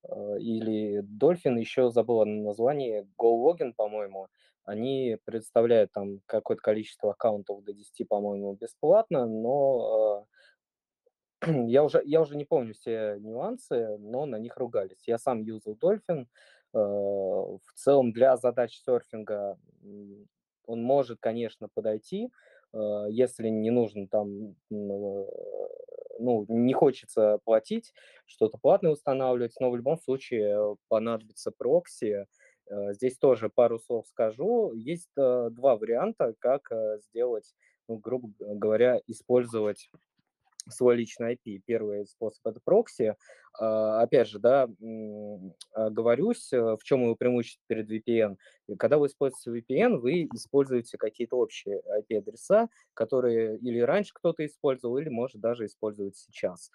а, или Dolphin, еще забыл название, GoLogin, по-моему, они предоставляют там какое-то количество аккаунтов до 10, по-моему, бесплатно, но, а, я уже я уже не помню все нюансы, но на них ругались. Я сам юзал Dolphin. А, в целом для задач серфинга, он может, конечно, подойти, а, если не нужно там, н ну, не хочется платить, что-то платное устанавливать, но в любом случае понадобится прокси. Э, здесь тоже пару слов скажу. Есть, э, 2 варианта, как, э, сделать, ну, грубо говоря, использовать свой личный IP. Первый способ- это прокси. А, опять же, да, м, оговорюсь, в чём его преимущество перед VPN. Когда вы используете VPN, вы используете какие-то общие IP-адреса, которые или раньше кто-то использовал, или, может, даже использует сейчас.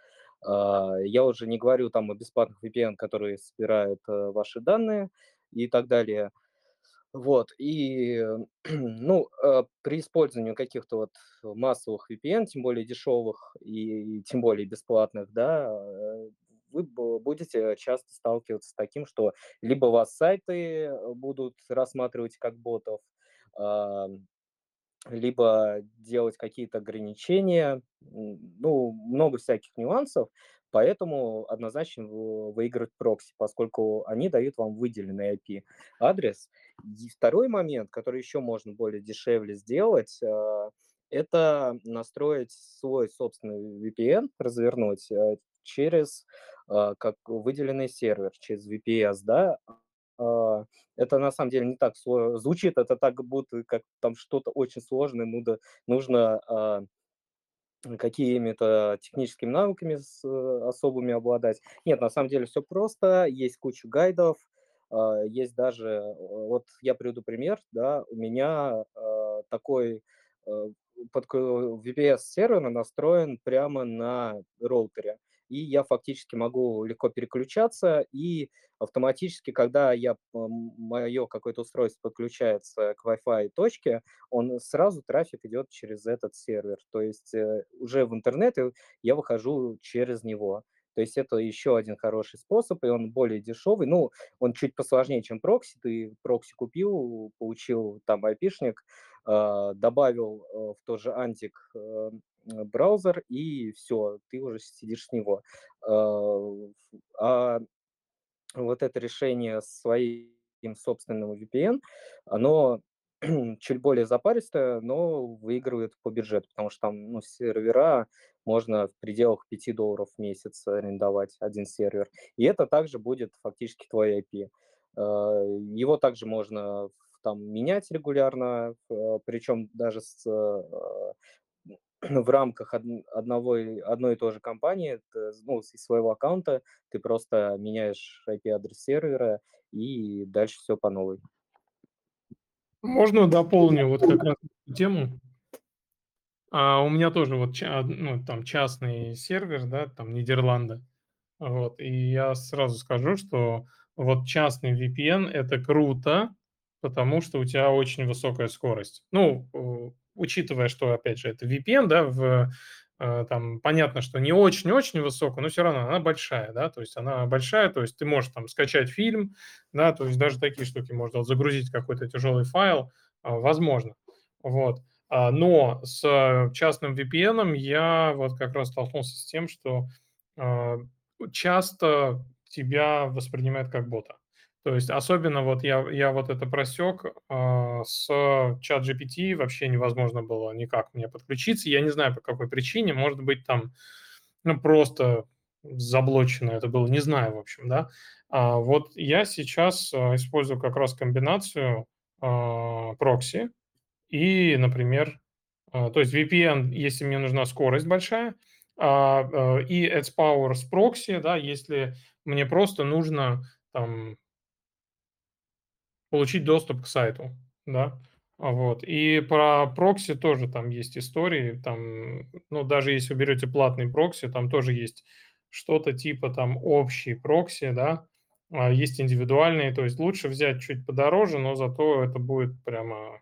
А, я уже не говорю там о бесплатных VPN, которые собирают, э, ваши данные и так далее. Вот, и, ну, э, при использовании каких-то вот массовых VPN, тем более дешевых и тем более бесплатных, да, э, вы будете часто сталкиваться с таким, что либо вас сайты будут рассматривать как ботов, либо делать какие-то ограничения. Ну, много всяких нюансов, поэтому однозначно в выигрывает прокси, поскольку они дают вам выделенный IP-адрес. И второй момент, который еще можно более дешевле сделать, а, это настроить свой собственный VPN, развернуть, э, через, а, как выделенный сервер, через VPS, да. А, это на самом деле не так сlo звучит это так, будто как там что-то очень сложное, нужно, а, какими-то техническими навыками с особыми обладать. Нет, на самом деле всё просто. Есть куча гайдов, а, есть даже, э, вот я приведу пример, да, у меня, а, такой, под VPS-сервер настроен прямо на роутере, и я фактически могу легко переключаться, и автоматически, когда я, мое какое-то устройство подключается к Wi-Fi точке, он сразу трафик идет через этот сервер. То есть, э, уже в интернет я выхожу через него. То есть это еще один хороший способ, и он более дешевый. Ну, он чуть посложнее, чем прокси. Ты прокси купил, получил там айпишник, а, добавил э, в тот же антик э, браузер, и все, ты уже сидишь с него. А вот это решение своим собственным VPN, оно чуть более запаристое, но выигрывает по бюджету, потому что там ну, сервера можно в пределах 5 долларов в месяц арендовать один сервер. И это также будет фактически твой IP. А, его также можно там менять регулярно, причем даже с, а, в рамках одного, одной и той же компании, ну, из своего аккаунта, ты просто меняешь IP-адрес сервера, и дальше все по новой. Можно дополню вот как раз эту тему? А у меня тоже вот ну, там частный сервер, да, там Нидерланды. Вот, и я сразу скажу, что вот частный VPN это круто, потому что у тебя очень высокая скорость. Ну, учитывая, что, опять же, это VPN, да, в, там понятно, что не очень-очень высокая, но все равно она большая, да, то есть она большая, то есть ты можешь там скачать фильм, да, то есть даже такие штуки можно загрузить какой-то тяжелый файл, а, возможно, вот. А, но с частным VPN я вот как раз столкнулся с тем, что часто тебя воспринимают как бота. То есть особенно вот я, я вот это просек, а, с чат GPT вообще невозможно было никак мне подключиться. Я не знаю по какой причине, может быть там ну, просто заблочено это было, не знаю, в общем, да. А вот я сейчас а, использую как раз комбинацию а, прокси и, например, а, то есть VPN, если мне нужна скорость большая, а, а, и AdsPower с прокси, да, если мне просто нужно там получить доступ к сайту, да. А, вот. И про прокси тоже там есть истории, там, ну, даже если вы берете платный прокси, там тоже есть что-то типа там общий прокси, да, а есть индивидуальные, то есть лучше взять чуть подороже, но зато это будет прямо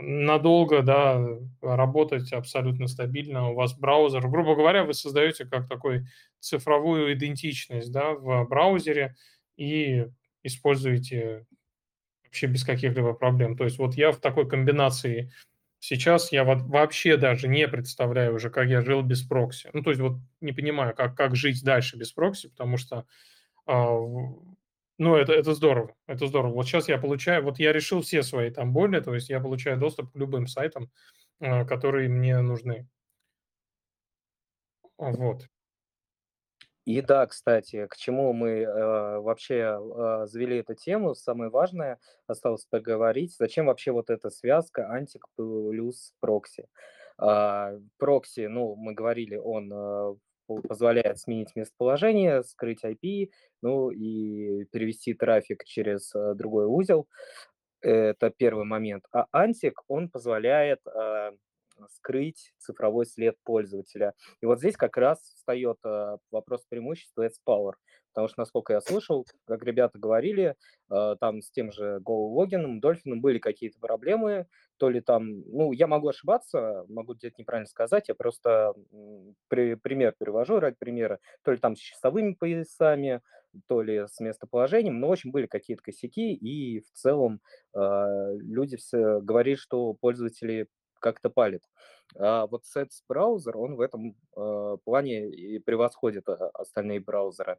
надолго, да, работать абсолютно стабильно. У вас браузер, грубо говоря, вы создаете как такой цифровую идентичность, да, в браузере и используете вообще без каких-либо проблем. То есть вот я в такой комбинации сейчас, я вообще даже не представляю уже, как я жил без прокси. Ну, то есть вот не понимаю, как, как жить дальше без прокси, потому что, а, ну, это, это здорово, это здорово. Вот сейчас я получаю, вот я решил все свои там боли, то есть я получаю доступ к любым сайтам, а, которые мне нужны. Вот. И да, кстати, к чему мы э, вообще э, завели эту тему, самое важное осталось поговорить, зачем вообще вот эта связка антик плюс прокси. А, прокси, ну, мы говорили, он э, позволяет сменить местоположение, скрыть IP, ну и перевести трафик через э, другой узел. Это первый момент. А антик, он позволяет э, скрыть цифровой след пользователя. И вот здесь как раз встает э, вопрос преимущества AdSpower, потому что, насколько я слышал, как ребята говорили, э, там с тем же GoLogin, Dolphin были какие-то проблемы, то ли там, ну, я могу ошибаться, могу где-то неправильно сказать, я просто при, пример перевожу ради примера, то ли там с часовыми поясами, то ли с местоположением, но, в общем, были какие-то косяки, и в целом э, люди все говорили, что пользователи как-то палит. А вот Sets браузер, он в этом э, плане и превосходит а, остальные браузеры.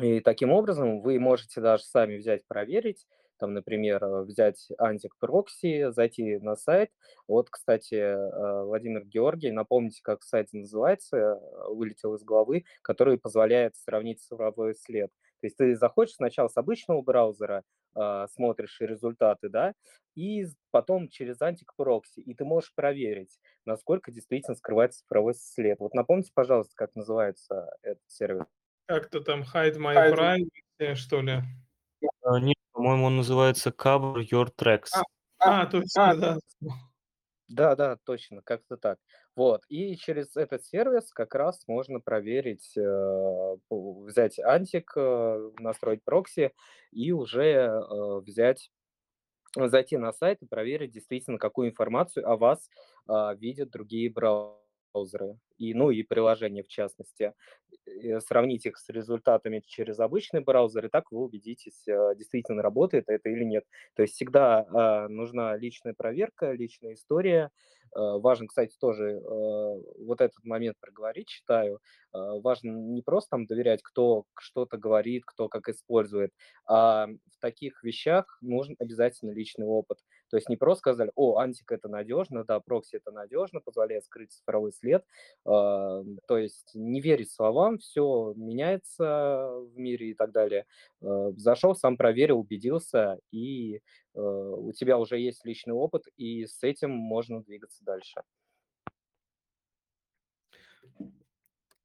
И таким образом вы можете даже сами взять, проверить, там, например, э, взять антик прокси, зайти на сайт. Вот, кстати, э, Владимир Георгий, напомните, как сайт называется, э, вылетел из головы, который позволяет сравнить цифровой след. То есть ты заходишь сначала с обычного браузера, смотришь результаты, да, и потом через антик прокси, и ты можешь проверить, насколько действительно скрывается цифровой след. Вот напомните, пожалуйста, как называется этот сервис. Как-то там Hide My Hide. Privacy, что ли? А, нет, по-моему, он называется Cover Your А, Tracks. а, точно, да. Да-да, точно, как-то так. Вот, и через этот сервис как раз можно проверить, э, взять антик, э, настроить прокси и уже, э, взять зайти на сайт и проверить действительно, какую информацию о вас, а, видят другие браузеры и, ну, и приложения в частности. Э, сравнить их с результатами через обычный браузер, и так вы убедитесь, э, действительно работает это или нет. То есть всегда, а, нужна личная проверка, личная история. Э, важно, кстати, тоже, вот этот момент проговорить, считаю. Важно не просто там доверять, кто что-то говорит, кто как использует, а в таких вещах нужен обязательно личный опыт. То есть не просто сказали: "О, антик- это надежно, да, прокси- это надежно, позволяет скрыть цифровой след". А, то есть не верить словам, всё меняется в мире и так далее. Э, зашел, сам проверил, убедился, и, э, у тебя уже есть личный опыт, и с этим можно двигаться дальше.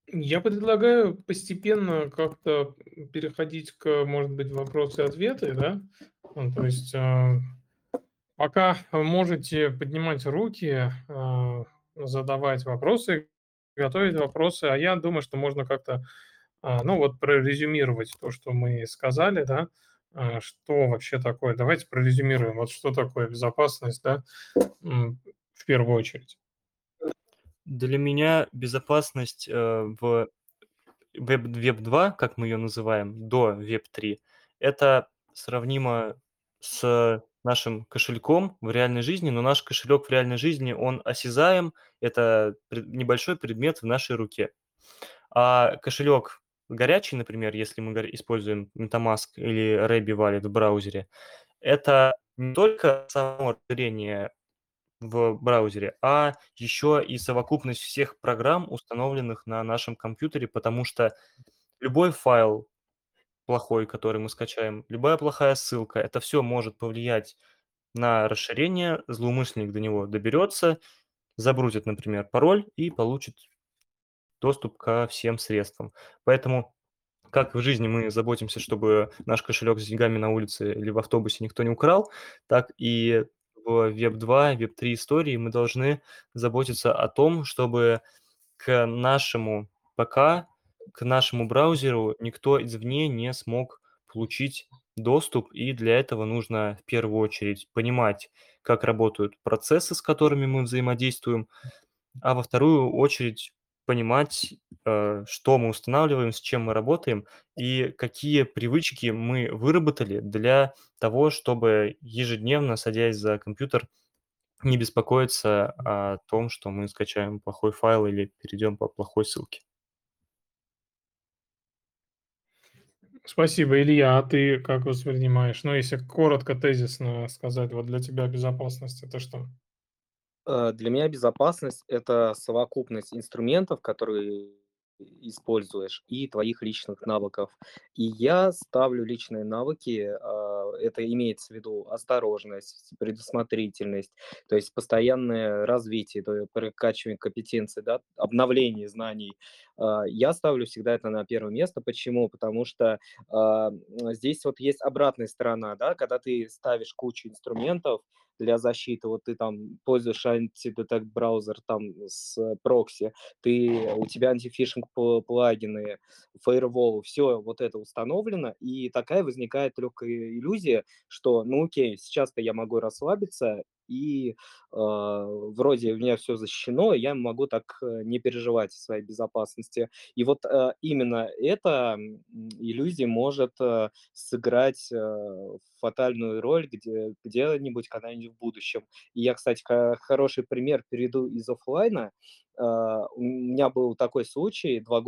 Я предлагаю постепенно как-то, переходить к, может быть, вопросы-ответы, да? Ну, то есть, а, пока можете поднимать руки, а, задавать вопросы, готовить вопросы, а я думаю, что можно как-то, а, ну, вот прорезюмировать то, что мы сказали, да. А, что вообще такое давайте прорезюмируем, вот что такое безопасность, да, в первую очередь. Для меня безопасность, э, в веб веб 2, как мы её называем, до веб 3, это сравнимо с нашим кошельком в реальной жизни, но наш кошелек в реальной жизни, он осязаем, это небольшой предмет в нашей руке. А кошелек горячий, например, если мы используем MetaMask или Rabby Wallet в браузере, это не только само расширение в браузере, а еще и совокупность всех программ, установленных на нашем компьютере, потому что любой файл плохой, который мы скачаем, любая плохая ссылка- это всё может повлиять на расширение. Злоумышленник до него доберется, забрусит, например, пароль и получит доступ ко всем средствам. Поэтому как в жизни мы заботимся, чтобы наш кошелек с деньгами на улице или в автобусе никто не украл, так и в веб 2, веб 3 истории мы должны заботиться о том, чтобы к нашему ПК, к нашему браузеру никто извне не смог получить доступ. И для этого нужно в первую очередь понимать, как работают процессы, с которыми мы взаимодействуем, а во вторую очередь понимать, э, что мы устанавливаем, с чем мы работаем и какие привычки мы выработали для того, чтобы ежедневно, садясь за компьютер, не беспокоиться о том, что мы скачаем плохой файл или перейдем по плохой ссылке. Спасибо, Илья. А ты как воспринимаешь? Ну, если коротко, тезисно сказать, вот для тебя безопасность- это что? Э, для меня безопасность- это совокупность инструментов, которые используешь, и твоих личных навыков. И я ставлю личные навыки, а, это имеется в виду осторожность, предусмотрительность, то есть постоянное развитие, то е прокачивание компетенций, да, обновление знаний. А, я ставлю всегда это на первое место. Почему? Потому что, а, здесь вот есть обратная сторона, да, когда ты ставишь кучу инструментов для защиты, вот ты там пользуешь антидетект браузер там с прокси, ты у тебя антифишинг плагины, фаервол, всё вот это установлено, и такая возникает легкая иллюзия, что, ну, окей, сейчас-то я могу расслабиться, и, а, вроде у меня всё защищено, я могу так, э, не переживать о своей безопасности. И вот, э, именно эта, иллюзия может, э, сыграть, э, фатальную роль где где-нибудь когда-нибудь в будущем. И я, кстати, хороший пример приведу из оффлайна. А, у меня был такой случай 2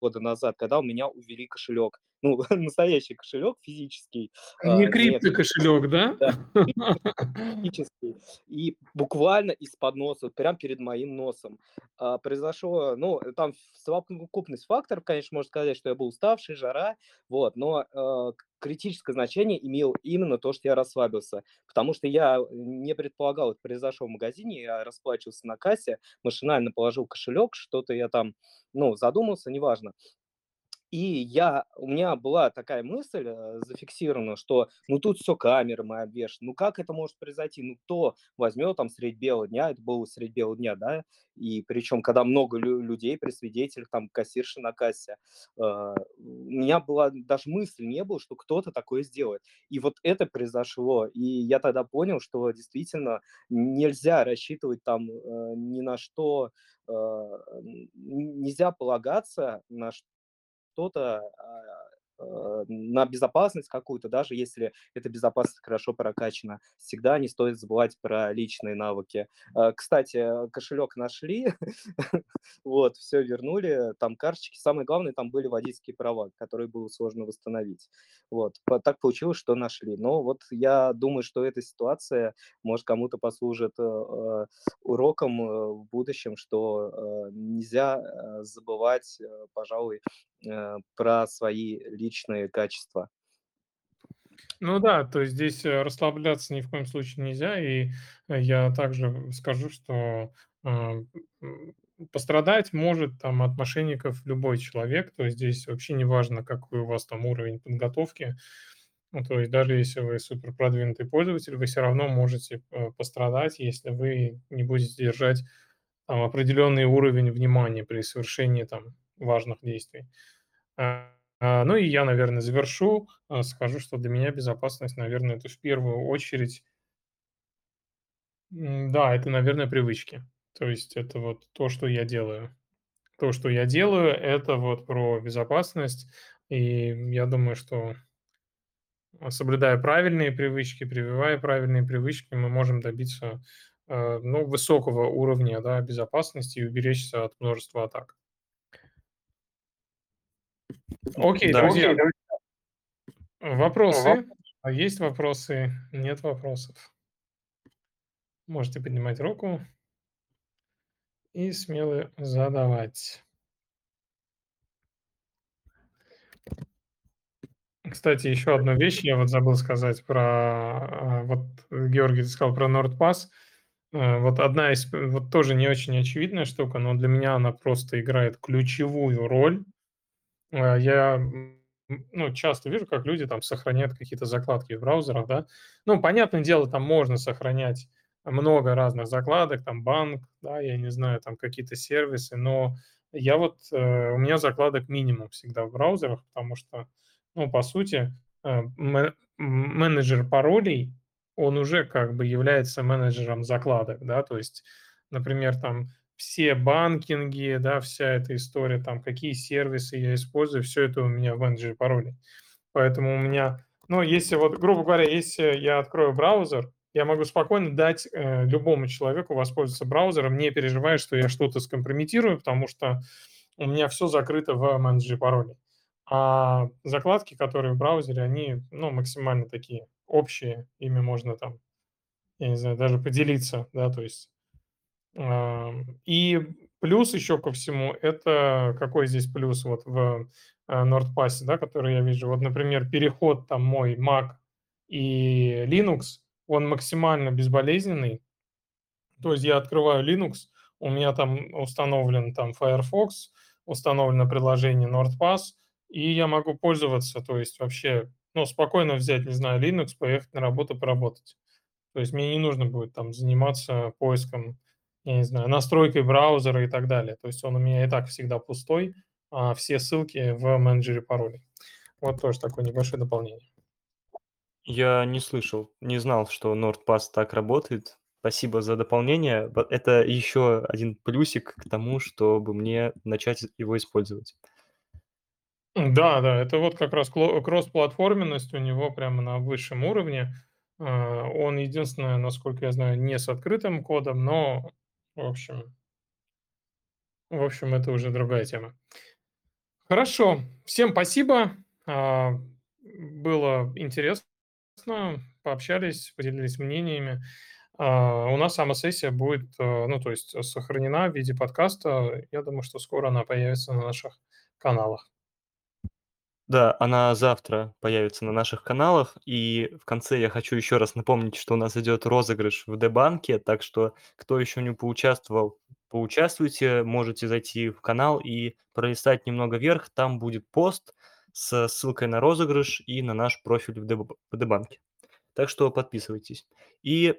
года назад, когда у меня увели кошелек. Ну, настоящий кошелек физический, Не а, не криптокошелек, да? Да, физический. И буквально из-под носа, вот прям перед моим носом. А, произошло, ну, там совокупность факторов, конечно, можно сказать, что я был уставший, жара, вот, но, а, критическое значение имел именно то, что я расслабился, потому что я не предполагал, это произошло в магазине, я расплачивался на кассе, машинально положил кошелек, что-то я там, ну, задумался, неважно. И я у меня была такая мысль, э, зафиксирована, что ну тут все камерами обвешано. Ну как это может произойти? Ну кто возьмет там средь бела дня, это было средь бела дня, да, и причем когда много лю- людей при свидетелях, там кассирши на кассе, э, у меня была даже мысли не было, что кто-то такое сделает. И вот это произошло, и я тогда понял, что действительно нельзя рассчитывать там э, ни на что, э, нельзя полагаться на что-то, а, э, на безопасность какую-то, даже если эта безопасность хорошо прокачана. Всегда не стоит забывать про личные навыки. Э, Кстати, кошелек нашли, вот, все вернули, там карточки. Самое главное, там были водительские права, которые было сложно восстановить. Вот, так получилось, что нашли. Но вот я думаю, что эта ситуация, может, кому-то послужит э, уроком э, в будущем, что нельзя э, забывать, пожалуй, про свои личные качества. Ну да, то есть здесь э, расслабляться ни в коем случае нельзя. И э, я также скажу, что а, пострадать может там от мошенников любой человек. То есть здесь вообще не важно, какой у вас там уровень подготовки. Ну, то есть даже если вы супер продвинутый пользователь, вы все равно можете э, пострадать, если вы не будете держать там, определенный уровень внимания при совершении там важных действий. А, а, ну и я, наверное, завершу, а, скажу, что для меня безопасность, наверное, это в первую очередь, да, это, наверное, привычки. То есть это вот то, что я делаю. То, что я делаю, это вот про безопасность. И я думаю, что а, соблюдая правильные привычки, прививая правильные привычки, мы можем добиться э, ну, высокого уровня да, безопасности и уберечься от множества атак. Окей, Да. друзья, вопросы? А есть вопросы? Нет вопросов? Можете поднимать руку и смело задавать. Кстати, еще одну вещь я вот забыл сказать про, а, вот Георгий, сказал про NordPass. Э, Вот одна из, вот тоже не очень очевидная штука, но для меня она просто играет ключевую роль. Э, Я ну, часто вижу, как люди там сохраняют какие-то закладки в браузерах, да. Ну, понятное дело, там можно сохранять много разных закладок, там банк, да, я не знаю, там какие-то сервисы, но я вот, э, у меня закладок минимум всегда в браузерах, потому что, ну, по сути, э, менеджер паролей, он уже как бы является менеджером закладок, да, то есть, например, там все банкинги, да, вся эта история, там, какие сервисы я использую, все это у меня в менеджере паролей. Поэтому у меня, ну, если вот, грубо говоря, если я открою браузер, я могу спокойно дать э, любому человеку воспользоваться браузером, не переживая, что я что-то скомпрометирую, потому что у меня все закрыто в менеджере паролей. А закладки, которые в браузере, они, ну, максимально такие общие, ими можно там, я не знаю, даже поделиться, да, то есть и плюс еще ко всему, это какой здесь плюс вот в, э, NordPass, да, который я вижу? Вот, например, переход там мой Mac и Linux, он максимально безболезненный. То есть я открываю Linux, у меня там установлен там Firefox, установлено приложение NordPass, и я могу пользоваться, то есть вообще, ну, спокойно взять, не знаю, Linux, поехать на работу, поработать. То есть мне не нужно будет там заниматься поиском, я не знаю, настройкой браузера и так далее. То есть он у меня и так всегда пустой, а все ссылки в менеджере паролей. Вот тоже такое небольшое дополнение. Я не слышал, не знал, что NordPass так работает. Спасибо за дополнение. Это еще один плюсик к тому, чтобы мне начать его использовать. Да, да, это вот как раз кросс-платформенность у него прямо на высшем уровне. А, Он единственное, насколько я знаю, не с открытым кодом, но, в общем, в общем, это уже другая тема. Хорошо, всем спасибо. А, Было интересно, пообщались, поделились мнениями. А, У нас сама сессия будет, э, ну, то есть сохранена в виде подкаста. Я думаю, что скоро она появится на наших каналах. Да, она завтра появится на наших каналах. И в конце я хочу еще раз напомнить, что у нас идет розыгрыш в Дебанке. Так что, кто еще не поучаствовал, поучаствуйте, можете зайти в канал и пролистать немного вверх. Там будет пост с ссылкой на розыгрыш и на наш профиль в ДБ в ДБанке. Так что подписывайтесь. И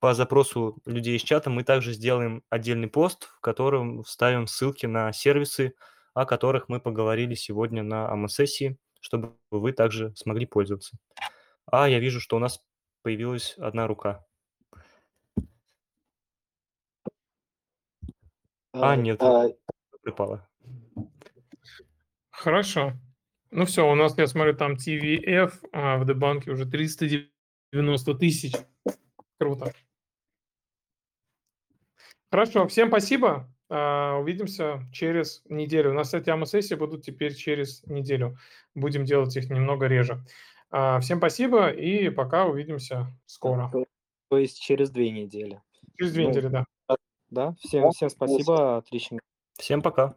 по запросу людей из чата мы также сделаем отдельный пост, в котором вставим ссылки на сервисы, о которых мы поговорили сегодня на АМА-сессии, чтобы вы также смогли пользоваться. А я вижу, что у нас появилась одна рука. А, А, нет, а, припала. Хорошо. Ну все, у нас, я смотрю, там TVF а, в Дебанке уже 390 тысяч. Круто. Хорошо, всем спасибо. А, Увидимся через неделю. У нас, кстати, АМА-сессии будут теперь через неделю. Будем делать их немного реже. А, Всем спасибо и пока увидимся скоро. то, то есть через две недели. Через две Ну, недели, да. Да, всем, всем спасибо, отлично. Всем пока.